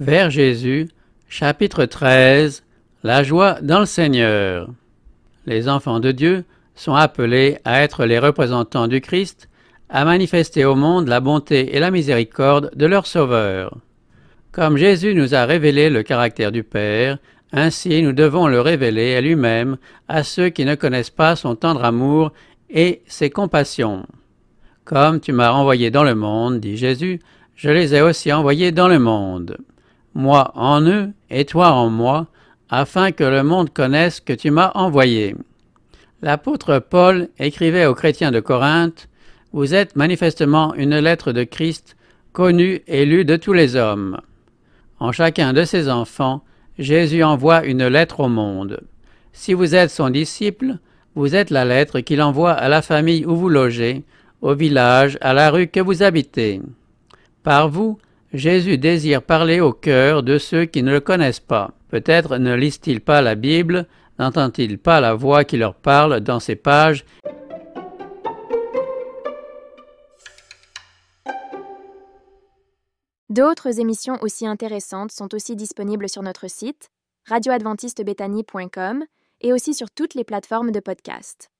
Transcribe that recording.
Vers Jésus, chapitre 13 La joie dans le Seigneur. Les enfants de Dieu sont appelés à être les représentants du Christ, à manifester au monde la bonté et la miséricorde de leur Sauveur. Comme Jésus nous a révélé le caractère du Père, ainsi nous devons le révéler à lui-même à ceux qui ne connaissent pas son tendre amour et ses compassions. Comme tu m'as envoyé dans le monde, dit Jésus, je les ai aussi envoyés dans le monde moi en eux et toi en moi, afin que le monde connaisse que tu m'as envoyé. L'apôtre Paul écrivait aux chrétiens de Corinthe, Vous êtes manifestement une lettre de Christ, connue et lue de tous les hommes. En chacun de ses enfants, Jésus envoie une lettre au monde. Si vous êtes son disciple, vous êtes la lettre qu'il envoie à la famille où vous logez, au village, à la rue que vous habitez. Par vous, Jésus désire parler au cœur de ceux qui ne le connaissent pas. Peut-être ne lisent-ils pas la Bible, n'entendent-ils pas la voix qui leur parle dans ces pages? D'autres émissions aussi intéressantes sont aussi disponibles sur notre site radioadventistebethany.com et aussi sur toutes les plateformes de podcast.